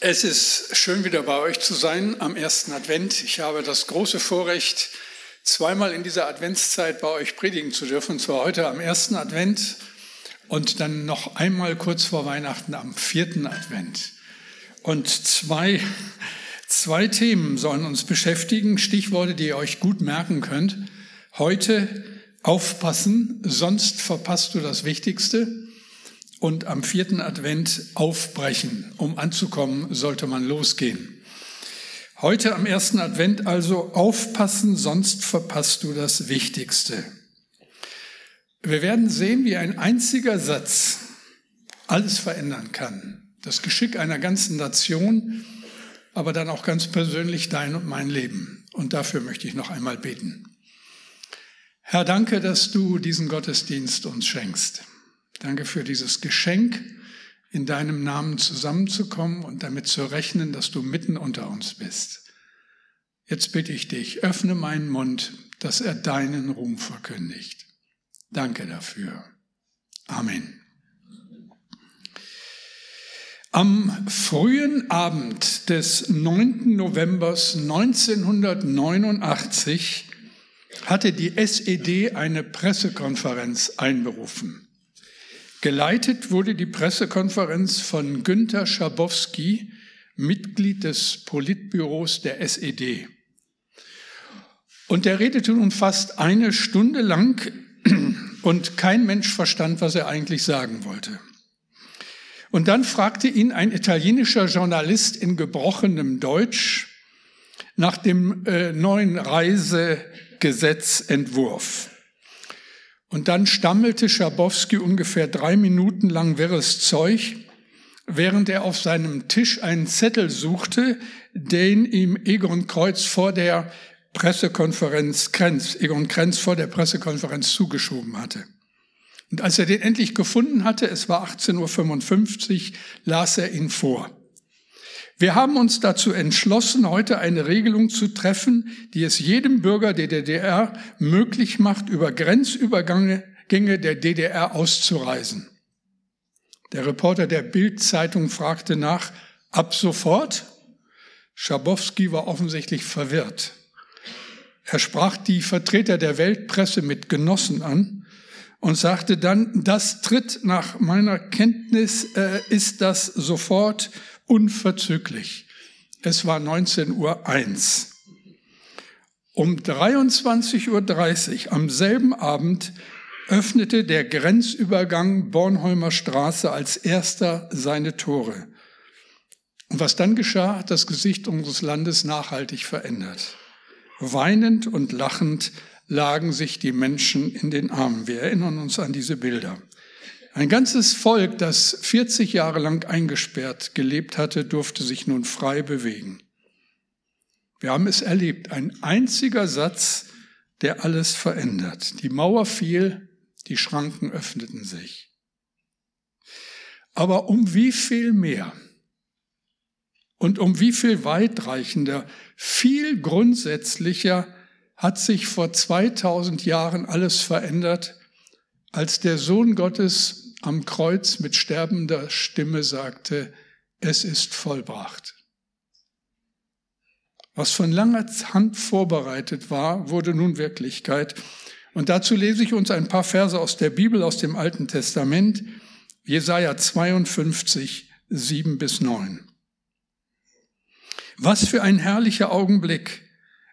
Es ist schön, wieder bei euch zu sein am ersten Advent. Ich habe das große Vorrecht, zweimal in dieser Adventszeit bei euch predigen zu dürfen, und zwar heute am ersten Advent und dann noch einmal kurz vor Weihnachten am vierten Advent. Und zwei, zwei Themen sollen uns beschäftigen, Stichworte, die ihr euch gut merken könnt. Heute aufpassen, sonst verpasst du das Wichtigste und am vierten Advent aufbrechen. Um anzukommen, sollte man losgehen. Heute am ersten Advent also aufpassen, sonst verpasst du das Wichtigste. Wir werden sehen, wie ein einziger Satz alles verändern kann. Das Geschick einer ganzen Nation, aber dann auch ganz persönlich dein und mein Leben. Und dafür möchte ich noch einmal beten. Herr, danke, dass du diesen Gottesdienst uns schenkst. Danke für dieses Geschenk, in deinem Namen zusammenzukommen und damit zu rechnen, dass du mitten unter uns bist. Jetzt bitte ich dich, öffne meinen Mund, dass er deinen Ruhm verkündigt. Danke dafür. Amen. Am frühen Abend des 9. November 1989 hatte die SED eine Pressekonferenz einberufen. Geleitet wurde die Pressekonferenz von Günter Schabowski, Mitglied des Politbüros der SED. Und er redete nun fast eine Stunde lang und kein Mensch verstand, was er eigentlich sagen wollte. Und dann fragte ihn ein italienischer Journalist in gebrochenem Deutsch nach dem äh, neuen Reisegesetzentwurf. Und dann stammelte Schabowski ungefähr drei Minuten lang wirres Zeug, während er auf seinem Tisch einen Zettel suchte, den ihm Egon Kreuz vor der Pressekonferenz Krenz, Egon Krenz vor der Pressekonferenz zugeschoben hatte. Und als er den endlich gefunden hatte, es war 18.55 Uhr, las er ihn vor. Wir haben uns dazu entschlossen, heute eine Regelung zu treffen, die es jedem Bürger der DDR möglich macht, über Grenzübergänge der DDR auszureisen. Der Reporter der Bild-Zeitung fragte nach, ab sofort? Schabowski war offensichtlich verwirrt. Er sprach die Vertreter der Weltpresse mit Genossen an und sagte dann, das tritt nach meiner Kenntnis, äh, ist das sofort unverzüglich. Es war 19.01 Uhr. Um 23.30 Uhr am selben Abend öffnete der Grenzübergang Bornholmer Straße als erster seine Tore. Und was dann geschah, hat das Gesicht unseres Landes nachhaltig verändert. Weinend und lachend lagen sich die Menschen in den Armen. Wir erinnern uns an diese Bilder. Ein ganzes Volk, das 40 Jahre lang eingesperrt gelebt hatte, durfte sich nun frei bewegen. Wir haben es erlebt, ein einziger Satz, der alles verändert. Die Mauer fiel, die Schranken öffneten sich. Aber um wie viel mehr und um wie viel weitreichender, viel grundsätzlicher hat sich vor 2000 Jahren alles verändert, als der Sohn Gottes am Kreuz mit sterbender Stimme sagte, es ist vollbracht. Was von langer Hand vorbereitet war, wurde nun Wirklichkeit. Und dazu lese ich uns ein paar Verse aus der Bibel, aus dem Alten Testament, Jesaja 52, 7 bis 9. Was für ein herrlicher Augenblick,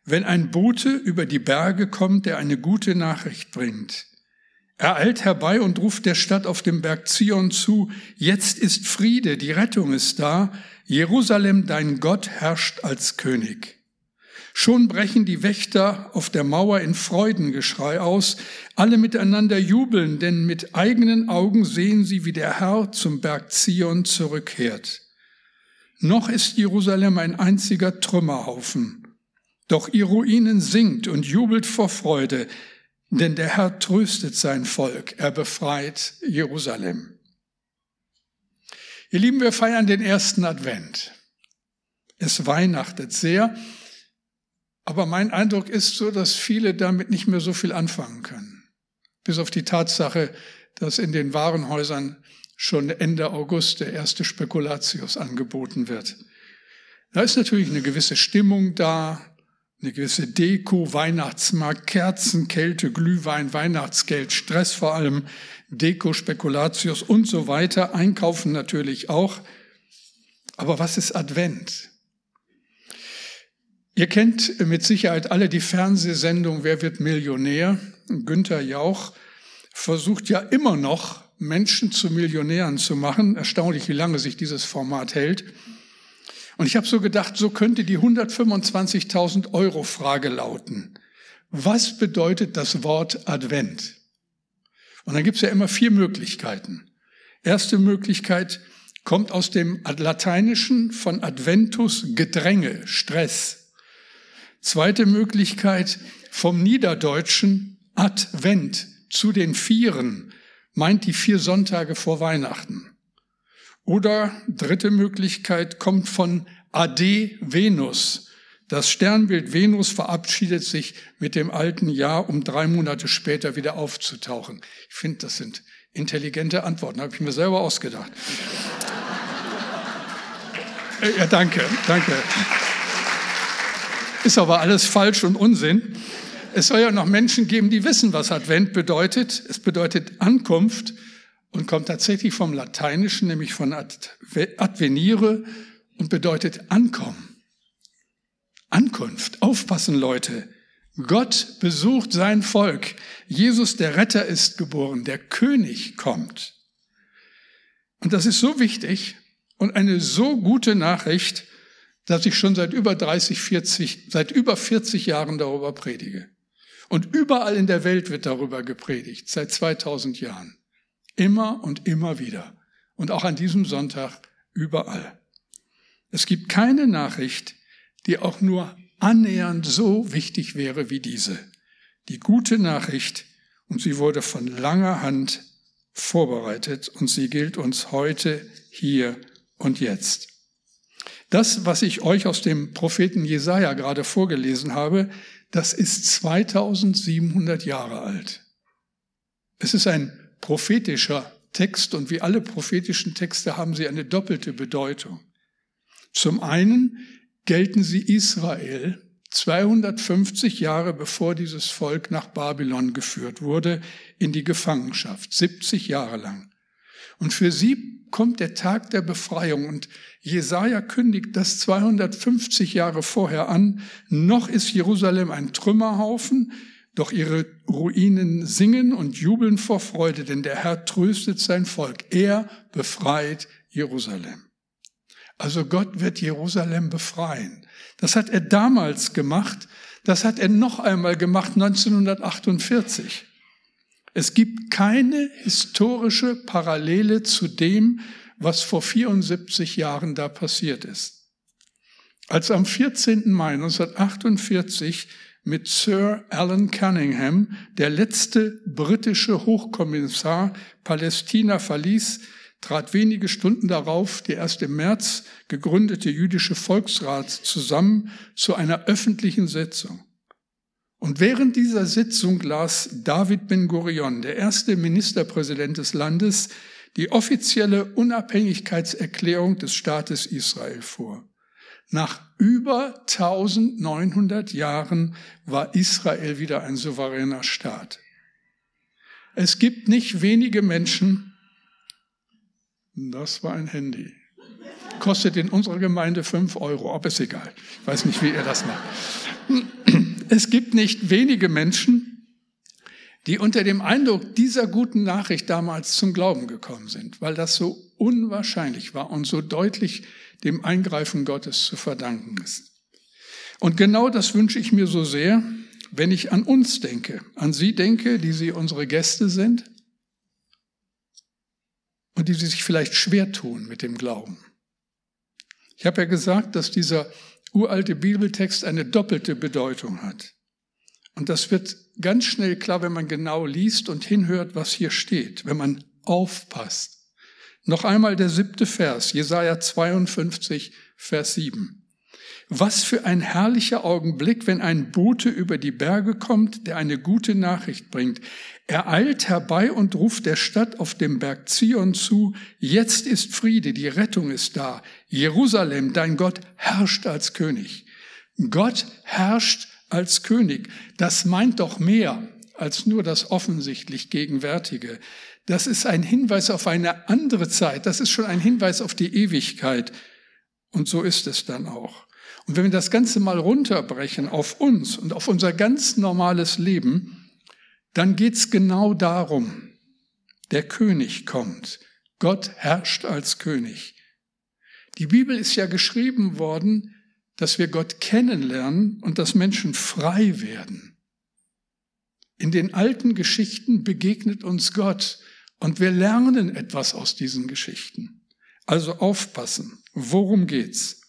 wenn ein Bote über die Berge kommt, der eine gute Nachricht bringt. Er eilt herbei und ruft der Stadt auf dem Berg Zion zu, jetzt ist Friede, die Rettung ist da, Jerusalem, dein Gott, herrscht als König. Schon brechen die Wächter auf der Mauer in Freudengeschrei aus, alle miteinander jubeln, denn mit eigenen Augen sehen sie, wie der Herr zum Berg Zion zurückkehrt. Noch ist Jerusalem ein einziger Trümmerhaufen, doch ihr Ruinen singt und jubelt vor Freude, denn der Herr tröstet sein Volk, er befreit Jerusalem. Ihr Lieben, wir feiern den ersten Advent. Es weihnachtet sehr, aber mein Eindruck ist so, dass viele damit nicht mehr so viel anfangen können. Bis auf die Tatsache, dass in den Warenhäusern schon Ende August der erste Spekulatius angeboten wird. Da ist natürlich eine gewisse Stimmung da, eine gewisse Deko, Weihnachtsmarkt, Kerzen, Kälte, Glühwein, Weihnachtsgeld, Stress vor allem, Deko, Spekulatius und so weiter, einkaufen natürlich auch. Aber was ist Advent? Ihr kennt mit Sicherheit alle die Fernsehsendung Wer wird Millionär? Günther Jauch versucht ja immer noch, Menschen zu Millionären zu machen. Erstaunlich, wie lange sich dieses Format hält. Und ich habe so gedacht, so könnte die 125.000 Euro Frage lauten. Was bedeutet das Wort Advent? Und dann gibt es ja immer vier Möglichkeiten. Erste Möglichkeit kommt aus dem Lateinischen von Adventus Gedränge, Stress. Zweite Möglichkeit vom Niederdeutschen Advent zu den Vieren, meint die vier Sonntage vor Weihnachten. Oder dritte Möglichkeit kommt von Ade Venus. Das Sternbild Venus verabschiedet sich mit dem alten Jahr, um drei Monate später wieder aufzutauchen. Ich finde, das sind intelligente Antworten, habe ich mir selber ausgedacht. Äh, ja, danke, danke. Ist aber alles falsch und Unsinn. Es soll ja noch Menschen geben, die wissen, was Advent bedeutet. Es bedeutet Ankunft und kommt tatsächlich vom Lateinischen, nämlich von advenire und bedeutet ankommen. Ankunft. Aufpassen, Leute. Gott besucht sein Volk. Jesus, der Retter, ist geboren. Der König kommt. Und das ist so wichtig und eine so gute Nachricht, dass ich schon seit über 30, 40, seit über 40 Jahren darüber predige. Und überall in der Welt wird darüber gepredigt, seit 2000 Jahren. Immer und immer wieder. Und auch an diesem Sonntag überall. Es gibt keine Nachricht, die auch nur annähernd so wichtig wäre wie diese. Die gute Nachricht, und sie wurde von langer Hand vorbereitet und sie gilt uns heute, hier und jetzt. Das, was ich euch aus dem Propheten Jesaja gerade vorgelesen habe, das ist 2700 Jahre alt. Es ist ein prophetischer Text und wie alle prophetischen Texte haben sie eine doppelte Bedeutung. Zum einen gelten sie Israel 250 Jahre bevor dieses Volk nach Babylon geführt wurde, in die Gefangenschaft, 70 Jahre lang. Und für sie kommt der Tag der Befreiung und Jesaja kündigt das 250 Jahre vorher an. Noch ist Jerusalem ein Trümmerhaufen, doch ihre Ruinen singen und jubeln vor Freude, denn der Herr tröstet sein Volk. Er befreit Jerusalem. Also Gott wird Jerusalem befreien. Das hat er damals gemacht. Das hat er noch einmal gemacht 1948. Es gibt keine historische Parallele zu dem, was vor 74 Jahren da passiert ist. Als am 14. Mai 1948 mit Sir Alan Cunningham, der letzte britische Hochkommissar Palästina verließ, trat wenige Stunden darauf der erst im März gegründete jüdische Volksrat zusammen zu einer öffentlichen Sitzung. Und während dieser Sitzung las David Ben Gurion, der erste Ministerpräsident des Landes, die offizielle Unabhängigkeitserklärung des Staates Israel vor. Nach über 1900 Jahren war Israel wieder ein souveräner Staat. Es gibt nicht wenige Menschen, das war ein Handy, kostet in unserer Gemeinde fünf Euro, ob es egal. Ich weiß nicht, wie ihr das macht. Es gibt nicht wenige Menschen, die unter dem Eindruck dieser guten Nachricht damals zum Glauben gekommen sind, weil das so unwahrscheinlich war und so deutlich dem Eingreifen Gottes zu verdanken ist. Und genau das wünsche ich mir so sehr, wenn ich an uns denke, an Sie denke, die Sie unsere Gäste sind und die Sie sich vielleicht schwer tun mit dem Glauben. Ich habe ja gesagt, dass dieser uralte Bibeltext eine doppelte Bedeutung hat. Und das wird ganz schnell klar, wenn man genau liest und hinhört, was hier steht, wenn man aufpasst. Noch einmal der siebte Vers, Jesaja 52, Vers 7. Was für ein herrlicher Augenblick, wenn ein Bote über die Berge kommt, der eine gute Nachricht bringt. Er eilt herbei und ruft der Stadt auf dem Berg Zion zu, jetzt ist Friede, die Rettung ist da. Jerusalem, dein Gott, herrscht als König. Gott herrscht als König. Das meint doch mehr als nur das offensichtlich Gegenwärtige. Das ist ein Hinweis auf eine andere Zeit. Das ist schon ein Hinweis auf die Ewigkeit. Und so ist es dann auch. Und wenn wir das Ganze mal runterbrechen auf uns und auf unser ganz normales Leben, dann geht's genau darum. Der König kommt. Gott herrscht als König. Die Bibel ist ja geschrieben worden, dass wir Gott kennenlernen und dass Menschen frei werden. In den alten Geschichten begegnet uns Gott und wir lernen etwas aus diesen Geschichten. Also aufpassen. Worum geht's?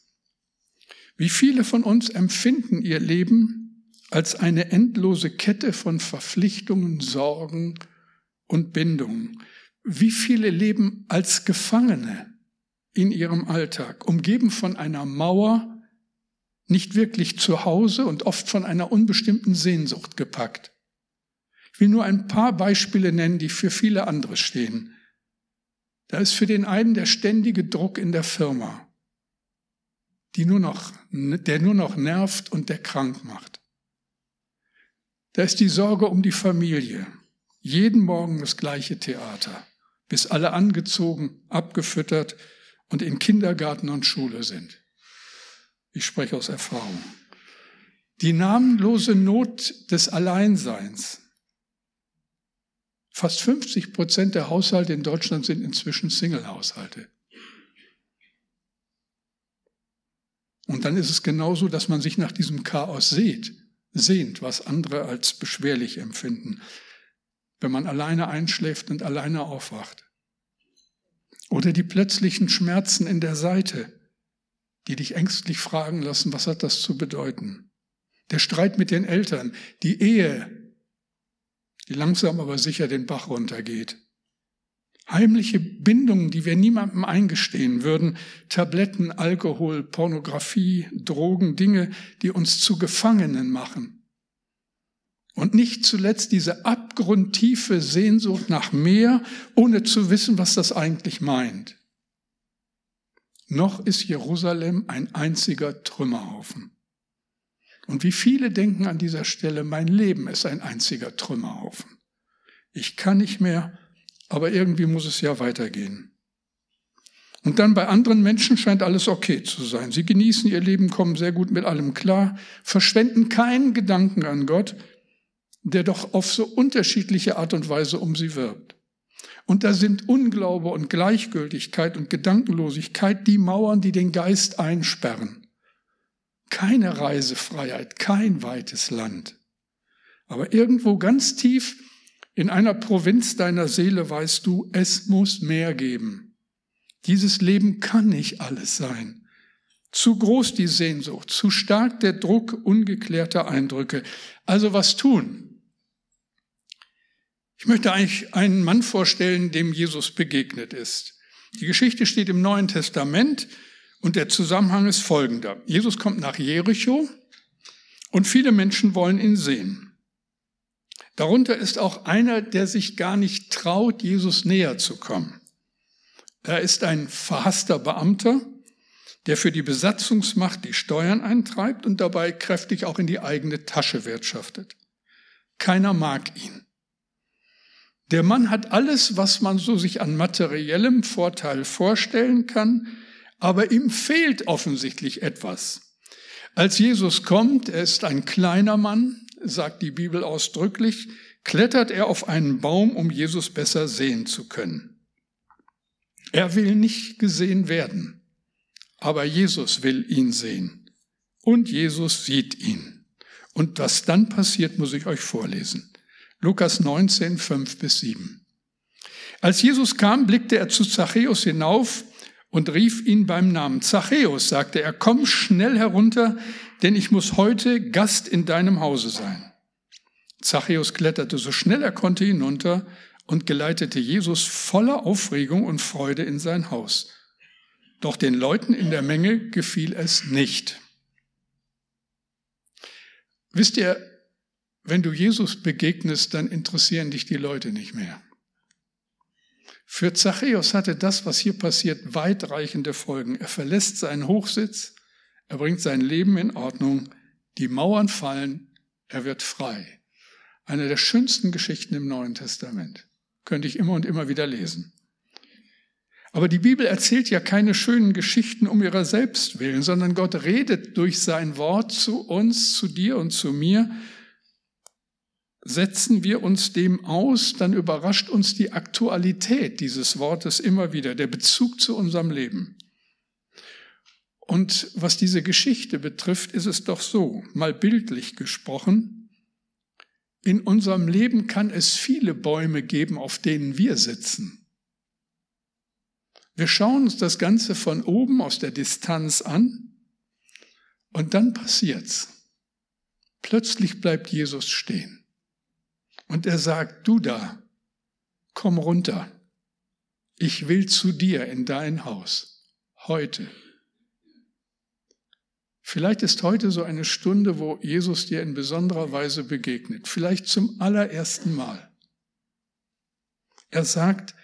Wie viele von uns empfinden ihr Leben als eine endlose Kette von Verpflichtungen, Sorgen und Bindungen? Wie viele leben als Gefangene in ihrem Alltag, umgeben von einer Mauer, nicht wirklich zu Hause und oft von einer unbestimmten Sehnsucht gepackt? Ich will nur ein paar Beispiele nennen, die für viele andere stehen. Da ist für den einen der ständige Druck in der Firma, die nur noch, der nur noch nervt und der krank macht. Da ist die Sorge um die Familie. Jeden Morgen das gleiche Theater, bis alle angezogen, abgefüttert und in Kindergarten und Schule sind. Ich spreche aus Erfahrung. Die namenlose Not des Alleinseins, Fast 50 Prozent der Haushalte in Deutschland sind inzwischen Single-Haushalte. Und dann ist es genauso, dass man sich nach diesem Chaos sehnt, sehnt, was andere als beschwerlich empfinden, wenn man alleine einschläft und alleine aufwacht. Oder die plötzlichen Schmerzen in der Seite, die dich ängstlich fragen lassen, was hat das zu bedeuten? Der Streit mit den Eltern, die Ehe, die langsam aber sicher den Bach runtergeht. Heimliche Bindungen, die wir niemandem eingestehen würden, Tabletten, Alkohol, Pornografie, Drogen, Dinge, die uns zu Gefangenen machen. Und nicht zuletzt diese abgrundtiefe Sehnsucht nach mehr, ohne zu wissen, was das eigentlich meint. Noch ist Jerusalem ein einziger Trümmerhaufen. Und wie viele denken an dieser Stelle, mein Leben ist ein einziger Trümmerhaufen. Ich kann nicht mehr, aber irgendwie muss es ja weitergehen. Und dann bei anderen Menschen scheint alles okay zu sein. Sie genießen ihr Leben, kommen sehr gut mit allem klar, verschwenden keinen Gedanken an Gott, der doch auf so unterschiedliche Art und Weise um sie wirbt. Und da sind Unglaube und Gleichgültigkeit und Gedankenlosigkeit die Mauern, die den Geist einsperren. Keine Reisefreiheit, kein weites Land. Aber irgendwo ganz tief in einer Provinz deiner Seele weißt du, es muss mehr geben. Dieses Leben kann nicht alles sein. Zu groß die Sehnsucht, zu stark der Druck ungeklärter Eindrücke. Also was tun? Ich möchte eigentlich einen Mann vorstellen, dem Jesus begegnet ist. Die Geschichte steht im Neuen Testament und der Zusammenhang ist folgender. Jesus kommt nach Jericho und viele Menschen wollen ihn sehen. Darunter ist auch einer, der sich gar nicht traut, Jesus näher zu kommen. Er ist ein verhasster Beamter, der für die Besatzungsmacht die Steuern eintreibt und dabei kräftig auch in die eigene Tasche wirtschaftet. Keiner mag ihn. Der Mann hat alles, was man so sich an materiellem Vorteil vorstellen kann, aber ihm fehlt offensichtlich etwas. Als Jesus kommt, er ist ein kleiner Mann, sagt die Bibel ausdrücklich, klettert er auf einen Baum, um Jesus besser sehen zu können. Er will nicht gesehen werden, aber Jesus will ihn sehen. Und Jesus sieht ihn. Und was dann passiert, muss ich euch vorlesen. Lukas 19, 5 bis 7. Als Jesus kam, blickte er zu Zachäus hinauf und rief ihn beim Namen. Zachäus, sagte er, komm schnell herunter, denn ich muss heute Gast in deinem Hause sein. Zachäus kletterte so schnell er konnte hinunter und geleitete Jesus voller Aufregung und Freude in sein Haus. Doch den Leuten in der Menge gefiel es nicht. Wisst ihr, wenn du Jesus begegnest, dann interessieren dich die Leute nicht mehr. Für Zachäus hatte das, was hier passiert, weitreichende Folgen. Er verlässt seinen Hochsitz, er bringt sein Leben in Ordnung, die Mauern fallen, er wird frei. Eine der schönsten Geschichten im Neuen Testament. Könnte ich immer und immer wieder lesen. Aber die Bibel erzählt ja keine schönen Geschichten um ihrer selbst willen, sondern Gott redet durch sein Wort zu uns, zu dir und zu mir. Setzen wir uns dem aus, dann überrascht uns die Aktualität dieses Wortes immer wieder, der Bezug zu unserem Leben. Und was diese Geschichte betrifft, ist es doch so, mal bildlich gesprochen, in unserem Leben kann es viele Bäume geben, auf denen wir sitzen. Wir schauen uns das Ganze von oben aus der Distanz an und dann passiert's. Plötzlich bleibt Jesus stehen und er sagt, du da, komm runter. Ich will zu dir in dein Haus. Heute. Vielleicht ist heute so eine Stunde, wo Jesus dir in besonderer Weise begegnet. Vielleicht zum allerersten Mal. Er sagt,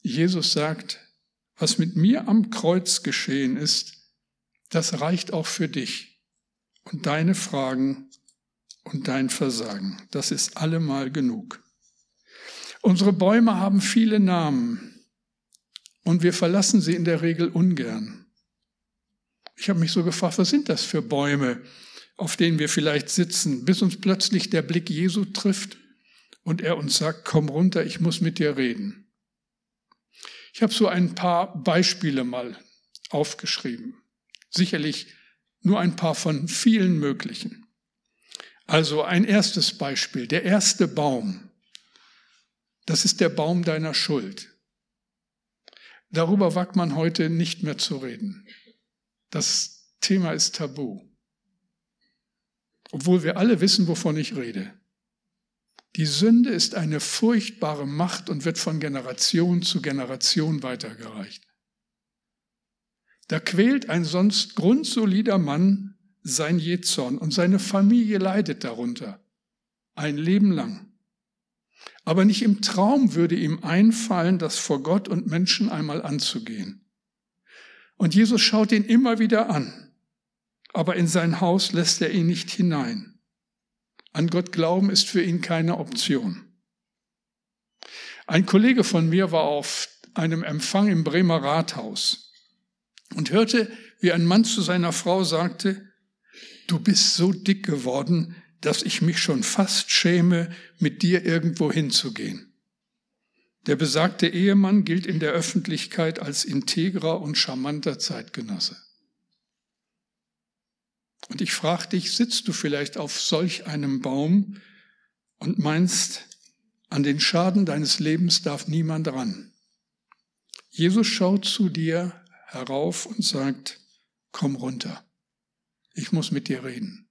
Jesus sagt, was mit mir am Kreuz geschehen ist, das reicht auch für dich und deine Fragen und dein Versagen. Das ist allemal genug. Unsere Bäume haben viele Namen und wir verlassen sie in der Regel ungern. Ich habe mich so gefragt, was sind das für Bäume, auf denen wir vielleicht sitzen, bis uns plötzlich der Blick Jesu trifft und er uns sagt, komm runter, ich muss mit dir reden. Ich habe so ein paar Beispiele mal aufgeschrieben. Sicherlich nur ein paar von vielen möglichen. Also ein erstes Beispiel, der erste Baum. Das ist der Baum deiner Schuld. Darüber wagt man heute nicht mehr zu reden. Das Thema ist tabu. Obwohl wir alle wissen, wovon ich rede. Die Sünde ist eine furchtbare Macht und wird von Generation zu Generation weitergereicht. Da quält ein sonst grundsolider Mann sein Jezorn und seine Familie leidet darunter. Ein Leben lang. Aber nicht im Traum würde ihm einfallen, das vor Gott und Menschen einmal anzugehen. Und Jesus schaut ihn immer wieder an, aber in sein Haus lässt er ihn nicht hinein. An Gott glauben ist für ihn keine Option. Ein Kollege von mir war auf einem Empfang im Bremer Rathaus und hörte, wie ein Mann zu seiner Frau sagte, du bist so dick geworden, dass ich mich schon fast schäme, mit dir irgendwo hinzugehen. Der besagte Ehemann gilt in der Öffentlichkeit als integrer und charmanter Zeitgenosse. Und ich frage dich, sitzt du vielleicht auf solch einem Baum und meinst, an den Schaden deines Lebens darf niemand ran? Jesus schaut zu dir herauf und sagt, komm runter, ich muss mit dir reden.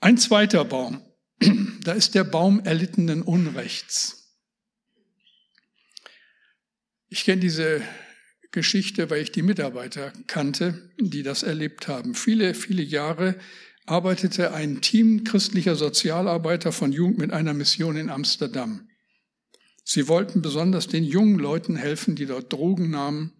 Ein zweiter Baum, da ist der Baum erlittenen Unrechts. Ich kenne diese Geschichte, weil ich die Mitarbeiter kannte, die das erlebt haben. Viele, viele Jahre arbeitete ein Team christlicher Sozialarbeiter von Jugend mit einer Mission in Amsterdam. Sie wollten besonders den jungen Leuten helfen, die dort Drogen nahmen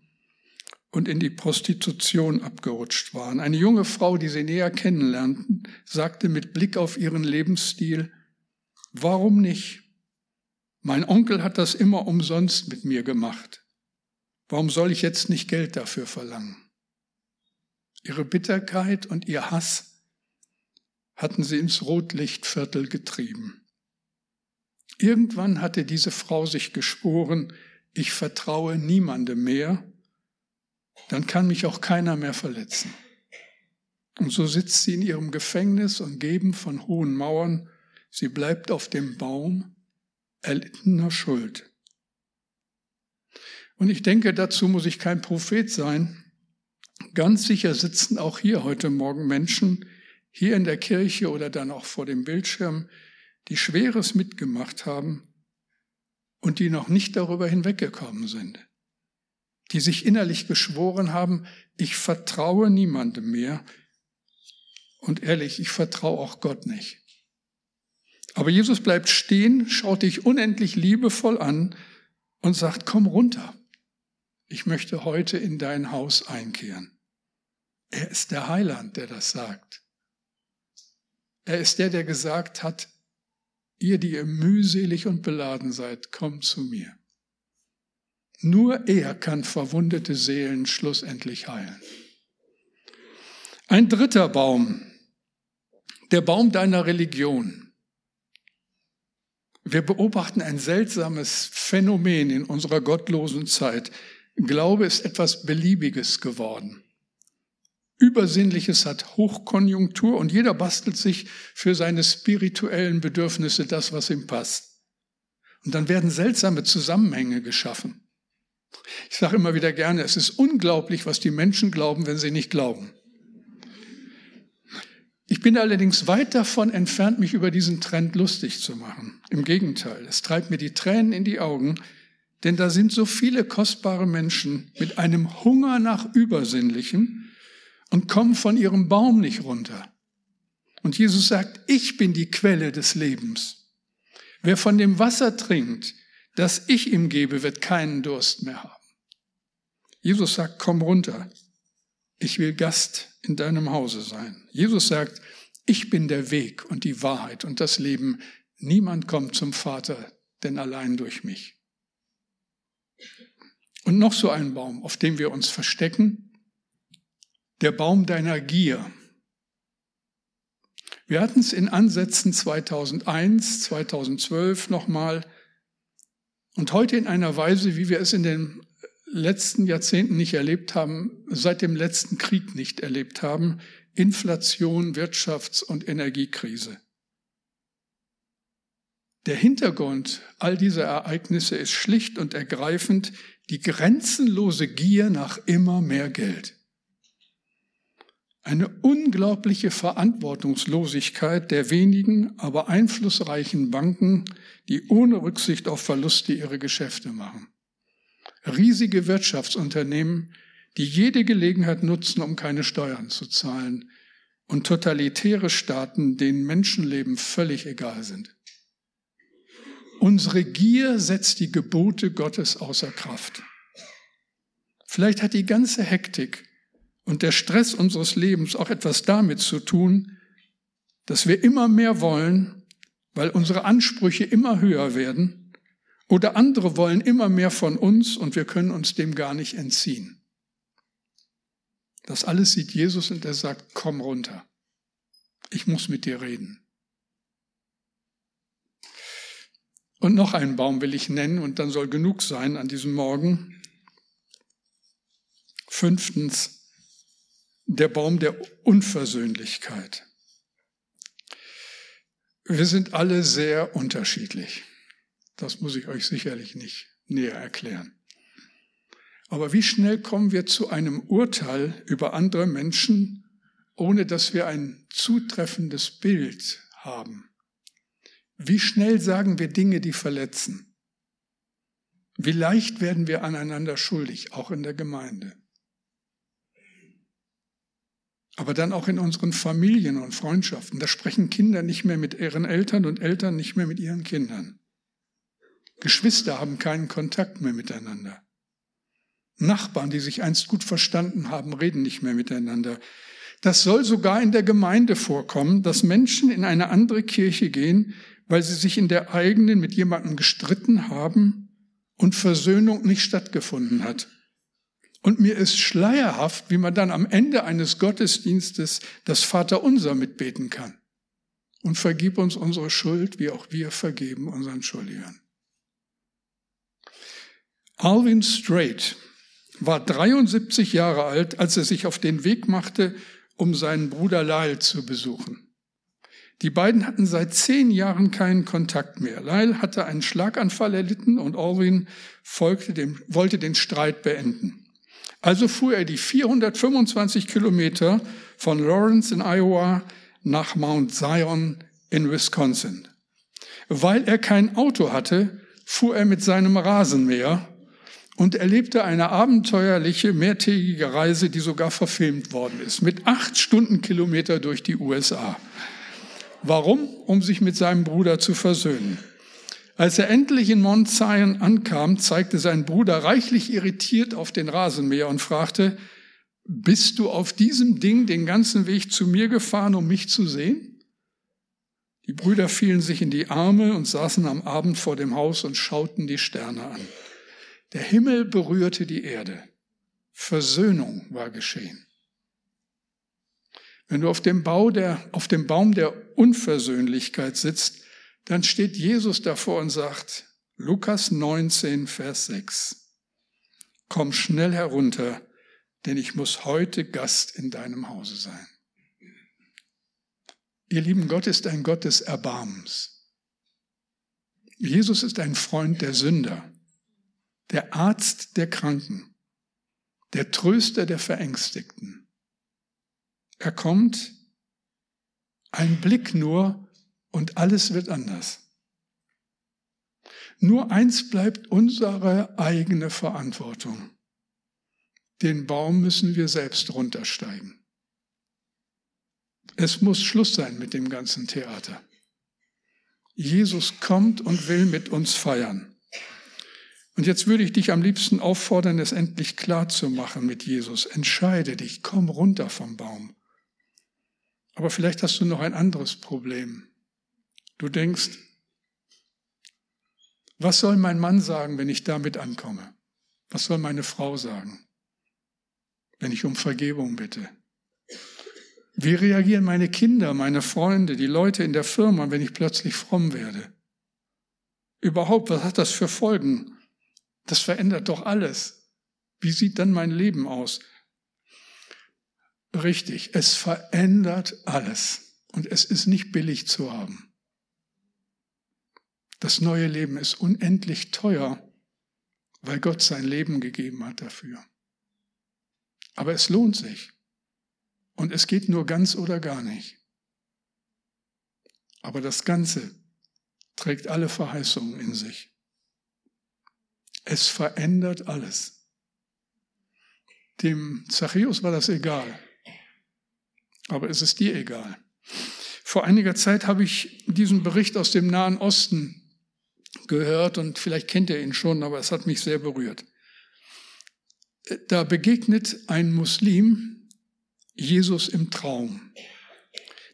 und in die Prostitution abgerutscht waren. Eine junge Frau, die sie näher kennenlernten, sagte mit Blick auf ihren Lebensstil, warum nicht? Mein Onkel hat das immer umsonst mit mir gemacht. Warum soll ich jetzt nicht Geld dafür verlangen? Ihre Bitterkeit und ihr Hass hatten sie ins Rotlichtviertel getrieben. Irgendwann hatte diese Frau sich geschworen, ich vertraue niemandem mehr, dann kann mich auch keiner mehr verletzen. Und so sitzt sie in ihrem Gefängnis und geben von hohen Mauern, sie bleibt auf dem Baum erlittener Schuld. Und ich denke, dazu muss ich kein Prophet sein. Ganz sicher sitzen auch hier heute Morgen Menschen, hier in der Kirche oder dann auch vor dem Bildschirm, die Schweres mitgemacht haben und die noch nicht darüber hinweggekommen sind, die sich innerlich geschworen haben, ich vertraue niemandem mehr Und ehrlich, ich vertraue auch Gott nicht. Aber Jesus bleibt stehen, schaut dich unendlich liebevoll an und sagt, komm runter. Ich möchte heute in dein Haus einkehren. Er ist der Heiland, der das sagt. Er ist der, der gesagt hat, ihr, die ihr mühselig und beladen seid, kommt zu mir. Nur er kann verwundete Seelen schlussendlich heilen. Ein dritter Baum, der Baum deiner Religion. Wir beobachten ein seltsames Phänomen in unserer gottlosen Zeit. Glaube ist etwas Beliebiges geworden. Übersinnliches hat Hochkonjunktur und jeder bastelt sich für seine spirituellen Bedürfnisse das, was ihm passt. Und dann werden seltsame Zusammenhänge geschaffen. Ich sage immer wieder gerne, es ist unglaublich, was die Menschen glauben, wenn sie nicht glauben. Ich bin allerdings weit davon entfernt, mich über diesen Trend lustig zu machen. Im Gegenteil, es treibt mir die Tränen in die Augen, denn da sind so viele kostbare Menschen mit einem Hunger nach Übersinnlichem und kommen von ihrem Baum nicht runter. Und Jesus sagt, ich bin die Quelle des Lebens. Wer von dem Wasser trinkt, das ich ihm gebe, wird keinen Durst mehr haben. Jesus sagt, komm runter. Ich will Gast in deinem Hause sein. Jesus sagt, ich bin der Weg und die Wahrheit und das Leben. Niemand kommt zum Vater, denn allein durch mich. Und noch so ein Baum, auf dem wir uns verstecken, der Baum deiner Gier. Wir hatten es in Ansätzen 2001, 2012 nochmal und heute in einer Weise, wie wir es in den letzten Jahrzehnten nicht erlebt haben, seit dem letzten Krieg nicht erlebt haben, Inflation, Wirtschafts- und Energiekrise. Der Hintergrund all dieser Ereignisse ist schlicht und ergreifend die grenzenlose Gier nach immer mehr Geld. Eine unglaubliche Verantwortungslosigkeit der wenigen, aber einflussreichen Banken, die ohne Rücksicht auf Verluste ihre Geschäfte machen riesige Wirtschaftsunternehmen, die jede Gelegenheit nutzen, um keine Steuern zu zahlen, und totalitäre Staaten, denen Menschenleben völlig egal sind. Unsere Gier setzt die Gebote Gottes außer Kraft. Vielleicht hat die ganze Hektik und der Stress unseres Lebens auch etwas damit zu tun, dass wir immer mehr wollen, weil unsere Ansprüche immer höher werden oder andere wollen immer mehr von uns und wir können uns dem gar nicht entziehen. Das alles sieht Jesus und er sagt, komm runter. Ich muss mit dir reden. Und noch einen Baum will ich nennen und dann soll genug sein an diesem Morgen. Fünftens, der Baum der Unversöhnlichkeit. Wir sind alle sehr unterschiedlich. Das muss ich euch sicherlich nicht näher erklären. Aber wie schnell kommen wir zu einem Urteil über andere Menschen, ohne dass wir ein zutreffendes Bild haben? Wie schnell sagen wir Dinge, die verletzen? Wie leicht werden wir aneinander schuldig, auch in der Gemeinde? Aber dann auch in unseren Familien und Freundschaften. Da sprechen Kinder nicht mehr mit ihren Eltern und Eltern nicht mehr mit ihren Kindern. Geschwister haben keinen Kontakt mehr miteinander. Nachbarn, die sich einst gut verstanden haben, reden nicht mehr miteinander. Das soll sogar in der Gemeinde vorkommen, dass Menschen in eine andere Kirche gehen, weil sie sich in der eigenen mit jemandem gestritten haben und Versöhnung nicht stattgefunden hat. Und mir ist schleierhaft, wie man dann am Ende eines Gottesdienstes das Vaterunser mitbeten kann. Und vergib uns unsere Schuld, wie auch wir vergeben unseren Schuldigern. Alvin Strait war 73 Jahre alt, als er sich auf den Weg machte, um seinen Bruder Lyle zu besuchen. Die beiden hatten seit zehn Jahren keinen Kontakt mehr. Lyle hatte einen Schlaganfall erlitten und Alvin folgte dem, wollte den Streit beenden. Also fuhr er die 425 Kilometer von Lawrence in Iowa nach Mount Zion in Wisconsin. Weil er kein Auto hatte, fuhr er mit seinem Rasenmäher und erlebte eine abenteuerliche mehrtägige Reise, die sogar verfilmt worden ist, mit acht Stundenkilometer durch die USA. Warum? Um sich mit seinem Bruder zu versöhnen. Als er endlich in Mount Zion ankam, zeigte sein Bruder reichlich irritiert auf den Rasenmäher und fragte, bist du auf diesem Ding den ganzen Weg zu mir gefahren, um mich zu sehen? Die Brüder fielen sich in die Arme und saßen am Abend vor dem Haus und schauten die Sterne an. Der Himmel berührte die Erde. Versöhnung war geschehen. Wenn du auf dem, Bau der, auf dem Baum der Unversöhnlichkeit sitzt, dann steht Jesus davor und sagt, Lukas 19, Vers 6, komm schnell herunter, denn ich muss heute Gast in deinem Hause sein. Ihr lieben, Gott ist ein Gott des Erbarmens. Jesus ist ein Freund der Sünder, der Arzt der Kranken, der Tröster der Verängstigten. Er kommt, ein Blick nur und alles wird anders. Nur eins bleibt unsere eigene Verantwortung. Den Baum müssen wir selbst runtersteigen. Es muss Schluss sein mit dem ganzen Theater. Jesus kommt und will mit uns feiern. Und jetzt würde ich dich am liebsten auffordern, es endlich klar zu machen mit Jesus. Entscheide dich, komm runter vom Baum. Aber vielleicht hast du noch ein anderes Problem. Du denkst, was soll mein Mann sagen, wenn ich damit ankomme? Was soll meine Frau sagen? wenn ich um Vergebung bitte? Wie reagieren meine Kinder, meine Freunde, die Leute in der Firma, wenn ich plötzlich fromm werde? Überhaupt, was hat das für Folgen? Das verändert doch alles. Wie sieht dann mein Leben aus? Richtig, es verändert alles. Und es ist nicht billig zu haben. Das neue Leben ist unendlich teuer, weil Gott sein Leben gegeben hat dafür. Aber es lohnt sich. Und es geht nur ganz oder gar nicht. Aber das Ganze trägt alle Verheißungen in sich. Es verändert alles. Dem Zachäus war das egal. Aber es ist dir egal. Vor einiger Zeit habe ich diesen Bericht aus dem Nahen Osten gehört und vielleicht kennt ihr ihn schon, aber es hat mich sehr berührt da begegnet ein Muslim Jesus im Traum.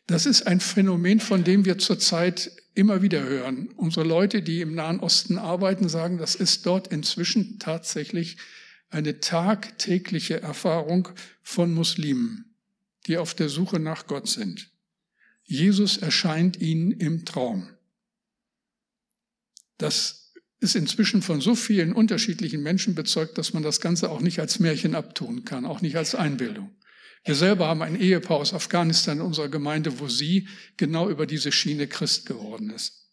Das ist ein Phänomen, von dem wir zurzeit immer wieder hören. Unsere Leute, die im Nahen Osten arbeiten, sagen, das ist dort inzwischen tatsächlich eine tagtägliche Erfahrung von Muslimen, die auf der Suche nach Gott sind. Jesus erscheint ihnen im Traum. Das ist inzwischen von so vielen unterschiedlichen Menschen bezeugt, dass man das Ganze auch nicht als Märchen abtun kann, auch nicht als Einbildung. Wir selber haben ein Ehepaar aus Afghanistan in unserer Gemeinde, wo sie genau über diese Schiene Christ geworden ist.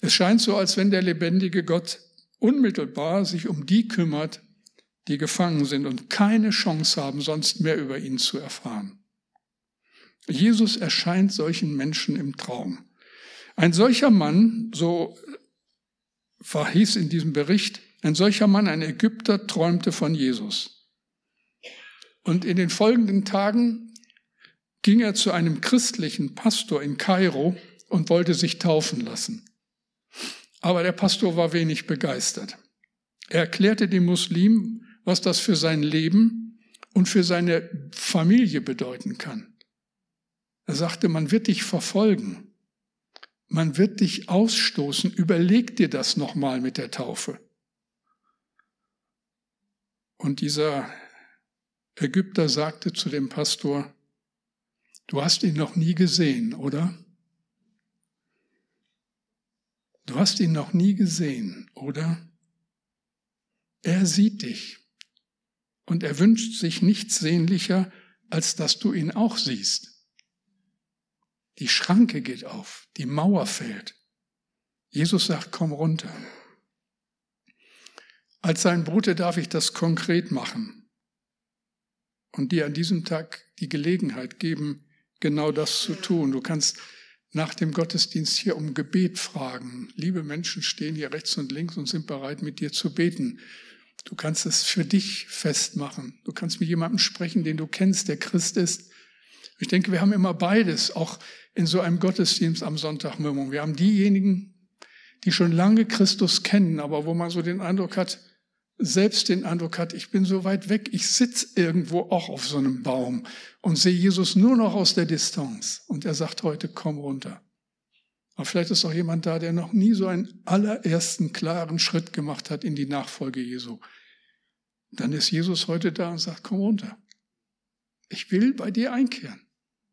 Es scheint so, als wenn der lebendige Gott unmittelbar sich um die kümmert, die gefangen sind und keine Chance haben, sonst mehr über ihn zu erfahren. Jesus erscheint solchen Menschen im Traum. Ein solcher Mann, so verhieß in diesem Bericht, ein solcher Mann, ein Ägypter, träumte von Jesus. Und in den folgenden Tagen ging er zu einem christlichen Pastor in Kairo und wollte sich taufen lassen. Aber der Pastor war wenig begeistert. Er erklärte dem Muslim, was das für sein Leben und für seine Familie bedeuten kann. Er sagte, man wird dich verfolgen man wird dich ausstoßen. Überleg dir das nochmal mit der Taufe. Und dieser Ägypter sagte zu dem Pastor, du hast ihn noch nie gesehen, oder? Du hast ihn noch nie gesehen, oder? Er sieht dich und er wünscht sich nichts sehnlicher, als dass du ihn auch siehst. Die Schranke geht auf, die Mauer fällt. Jesus sagt, komm runter. Als sein Bruder darf ich das konkret machen und dir an diesem Tag die Gelegenheit geben, genau das zu tun. Du kannst nach dem Gottesdienst hier um Gebet fragen. Liebe Menschen stehen hier rechts und links und sind bereit, mit dir zu beten. Du kannst es für dich festmachen. Du kannst mit jemandem sprechen, den du kennst, der Christ ist. Ich denke, wir haben immer beides, auch in so einem Gottesdienst am Sonntagmorgen. Wir haben diejenigen, die schon lange Christus kennen, aber wo man so den Eindruck hat, selbst den Eindruck hat, ich bin so weit weg, ich sitze irgendwo auch auf so einem Baum und sehe Jesus nur noch aus der Distanz. Und er sagt heute, komm runter. Aber vielleicht ist auch jemand da, der noch nie so einen allerersten klaren Schritt gemacht hat in die Nachfolge Jesu. Dann ist Jesus heute da und sagt, komm runter. Ich will bei dir einkehren.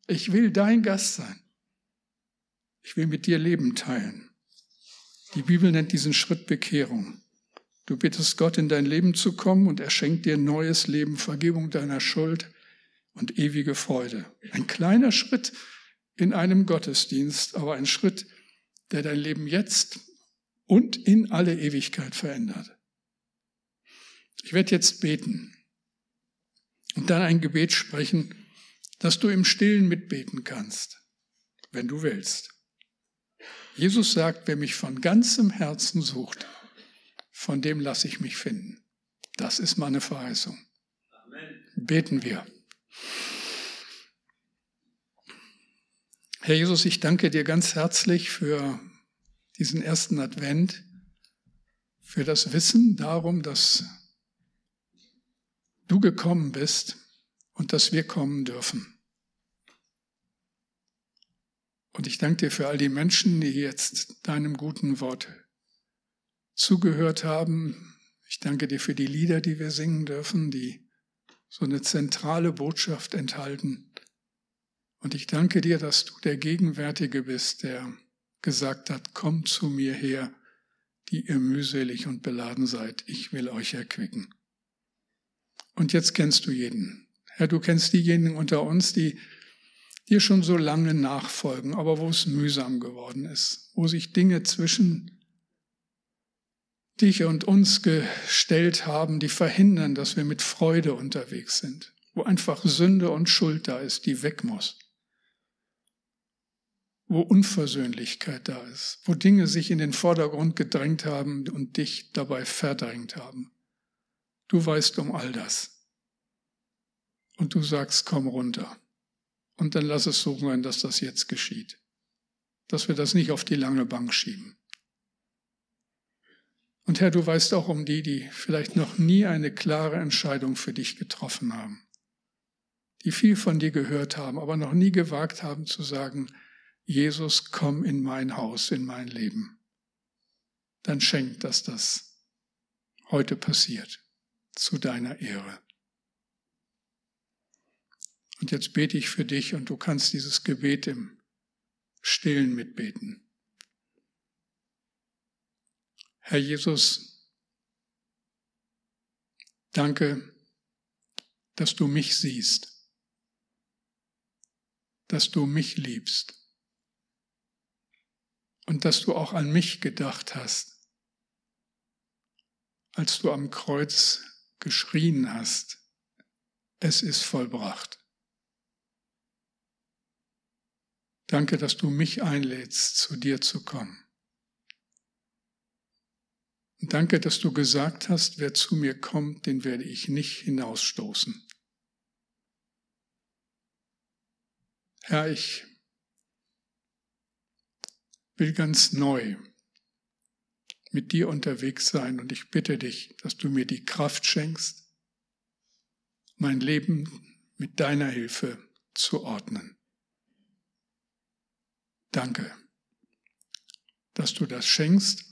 Ich will dein Gast sein. Ich will mit dir Leben teilen. Die Bibel nennt diesen Schritt Bekehrung. Du bittest Gott in dein Leben zu kommen und er schenkt dir neues Leben, Vergebung deiner Schuld und ewige Freude. Ein kleiner Schritt in einem Gottesdienst, aber ein Schritt, der dein Leben jetzt und in alle Ewigkeit verändert. Ich werde jetzt beten und dann ein Gebet sprechen, dass du im Stillen mitbeten kannst, wenn du willst. Jesus sagt, wer mich von ganzem Herzen sucht, von dem lasse ich mich finden. Das ist meine Verheißung. Amen. Beten wir. Herr Jesus, ich danke dir ganz herzlich für diesen ersten Advent, für das Wissen darum, dass du gekommen bist und dass wir kommen dürfen. Und ich danke dir für all die Menschen, die jetzt deinem guten Wort zugehört haben. Ich danke dir für die Lieder, die wir singen dürfen, die so eine zentrale Botschaft enthalten. Und ich danke dir, dass du der Gegenwärtige bist, der gesagt hat, komm zu mir her, die ihr mühselig und beladen seid, ich will euch erquicken. Und jetzt kennst du jeden. Herr, du kennst diejenigen unter uns, die dir schon so lange nachfolgen, aber wo es mühsam geworden ist, wo sich Dinge zwischen dich und uns gestellt haben, die verhindern, dass wir mit Freude unterwegs sind, wo einfach Sünde und Schuld da ist, die weg muss, wo Unversöhnlichkeit da ist, wo Dinge sich in den Vordergrund gedrängt haben und dich dabei verdrängt haben. Du weißt um all das. Und du sagst, komm runter. Und dann lass es so sein, dass das jetzt geschieht. Dass wir das nicht auf die lange Bank schieben. Und Herr, du weißt auch um die, die vielleicht noch nie eine klare Entscheidung für dich getroffen haben. Die viel von dir gehört haben, aber noch nie gewagt haben zu sagen, Jesus, komm in mein Haus, in mein Leben. Dann schenkt, dass das heute passiert, zu deiner Ehre. Und jetzt bete ich für dich und du kannst dieses Gebet im Stillen mitbeten. Herr Jesus, danke, dass du mich siehst, dass du mich liebst und dass du auch an mich gedacht hast, als du am Kreuz geschrien hast, es ist vollbracht. Danke, dass du mich einlädst, zu dir zu kommen. Und danke, dass du gesagt hast, wer zu mir kommt, den werde ich nicht hinausstoßen. Herr, ich will ganz neu mit dir unterwegs sein und ich bitte dich, dass du mir die Kraft schenkst, mein Leben mit deiner Hilfe zu ordnen. Danke, dass du das schenkst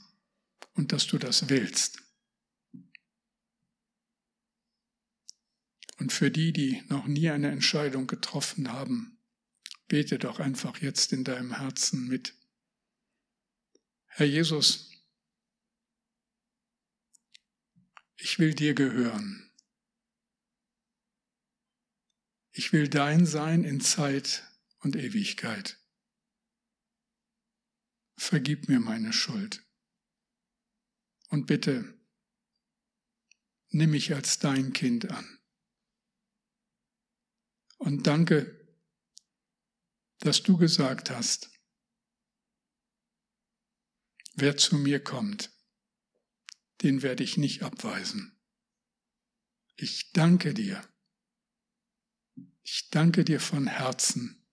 und dass du das willst. Und für die, die noch nie eine Entscheidung getroffen haben, bete doch einfach jetzt in deinem Herzen mit. Herr Jesus, ich will dir gehören. Ich will dein sein in Zeit und Ewigkeit vergib mir meine Schuld. Und bitte, nimm mich als dein Kind an. Und danke, dass du gesagt hast, wer zu mir kommt, den werde ich nicht abweisen. ich danke dir. Ich danke dir von Herzen,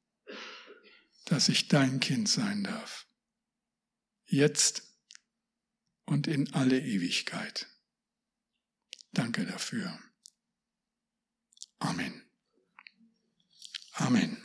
dass ich dein Kind sein darf jetzt und in alle Ewigkeit. Danke dafür. Amen. Amen.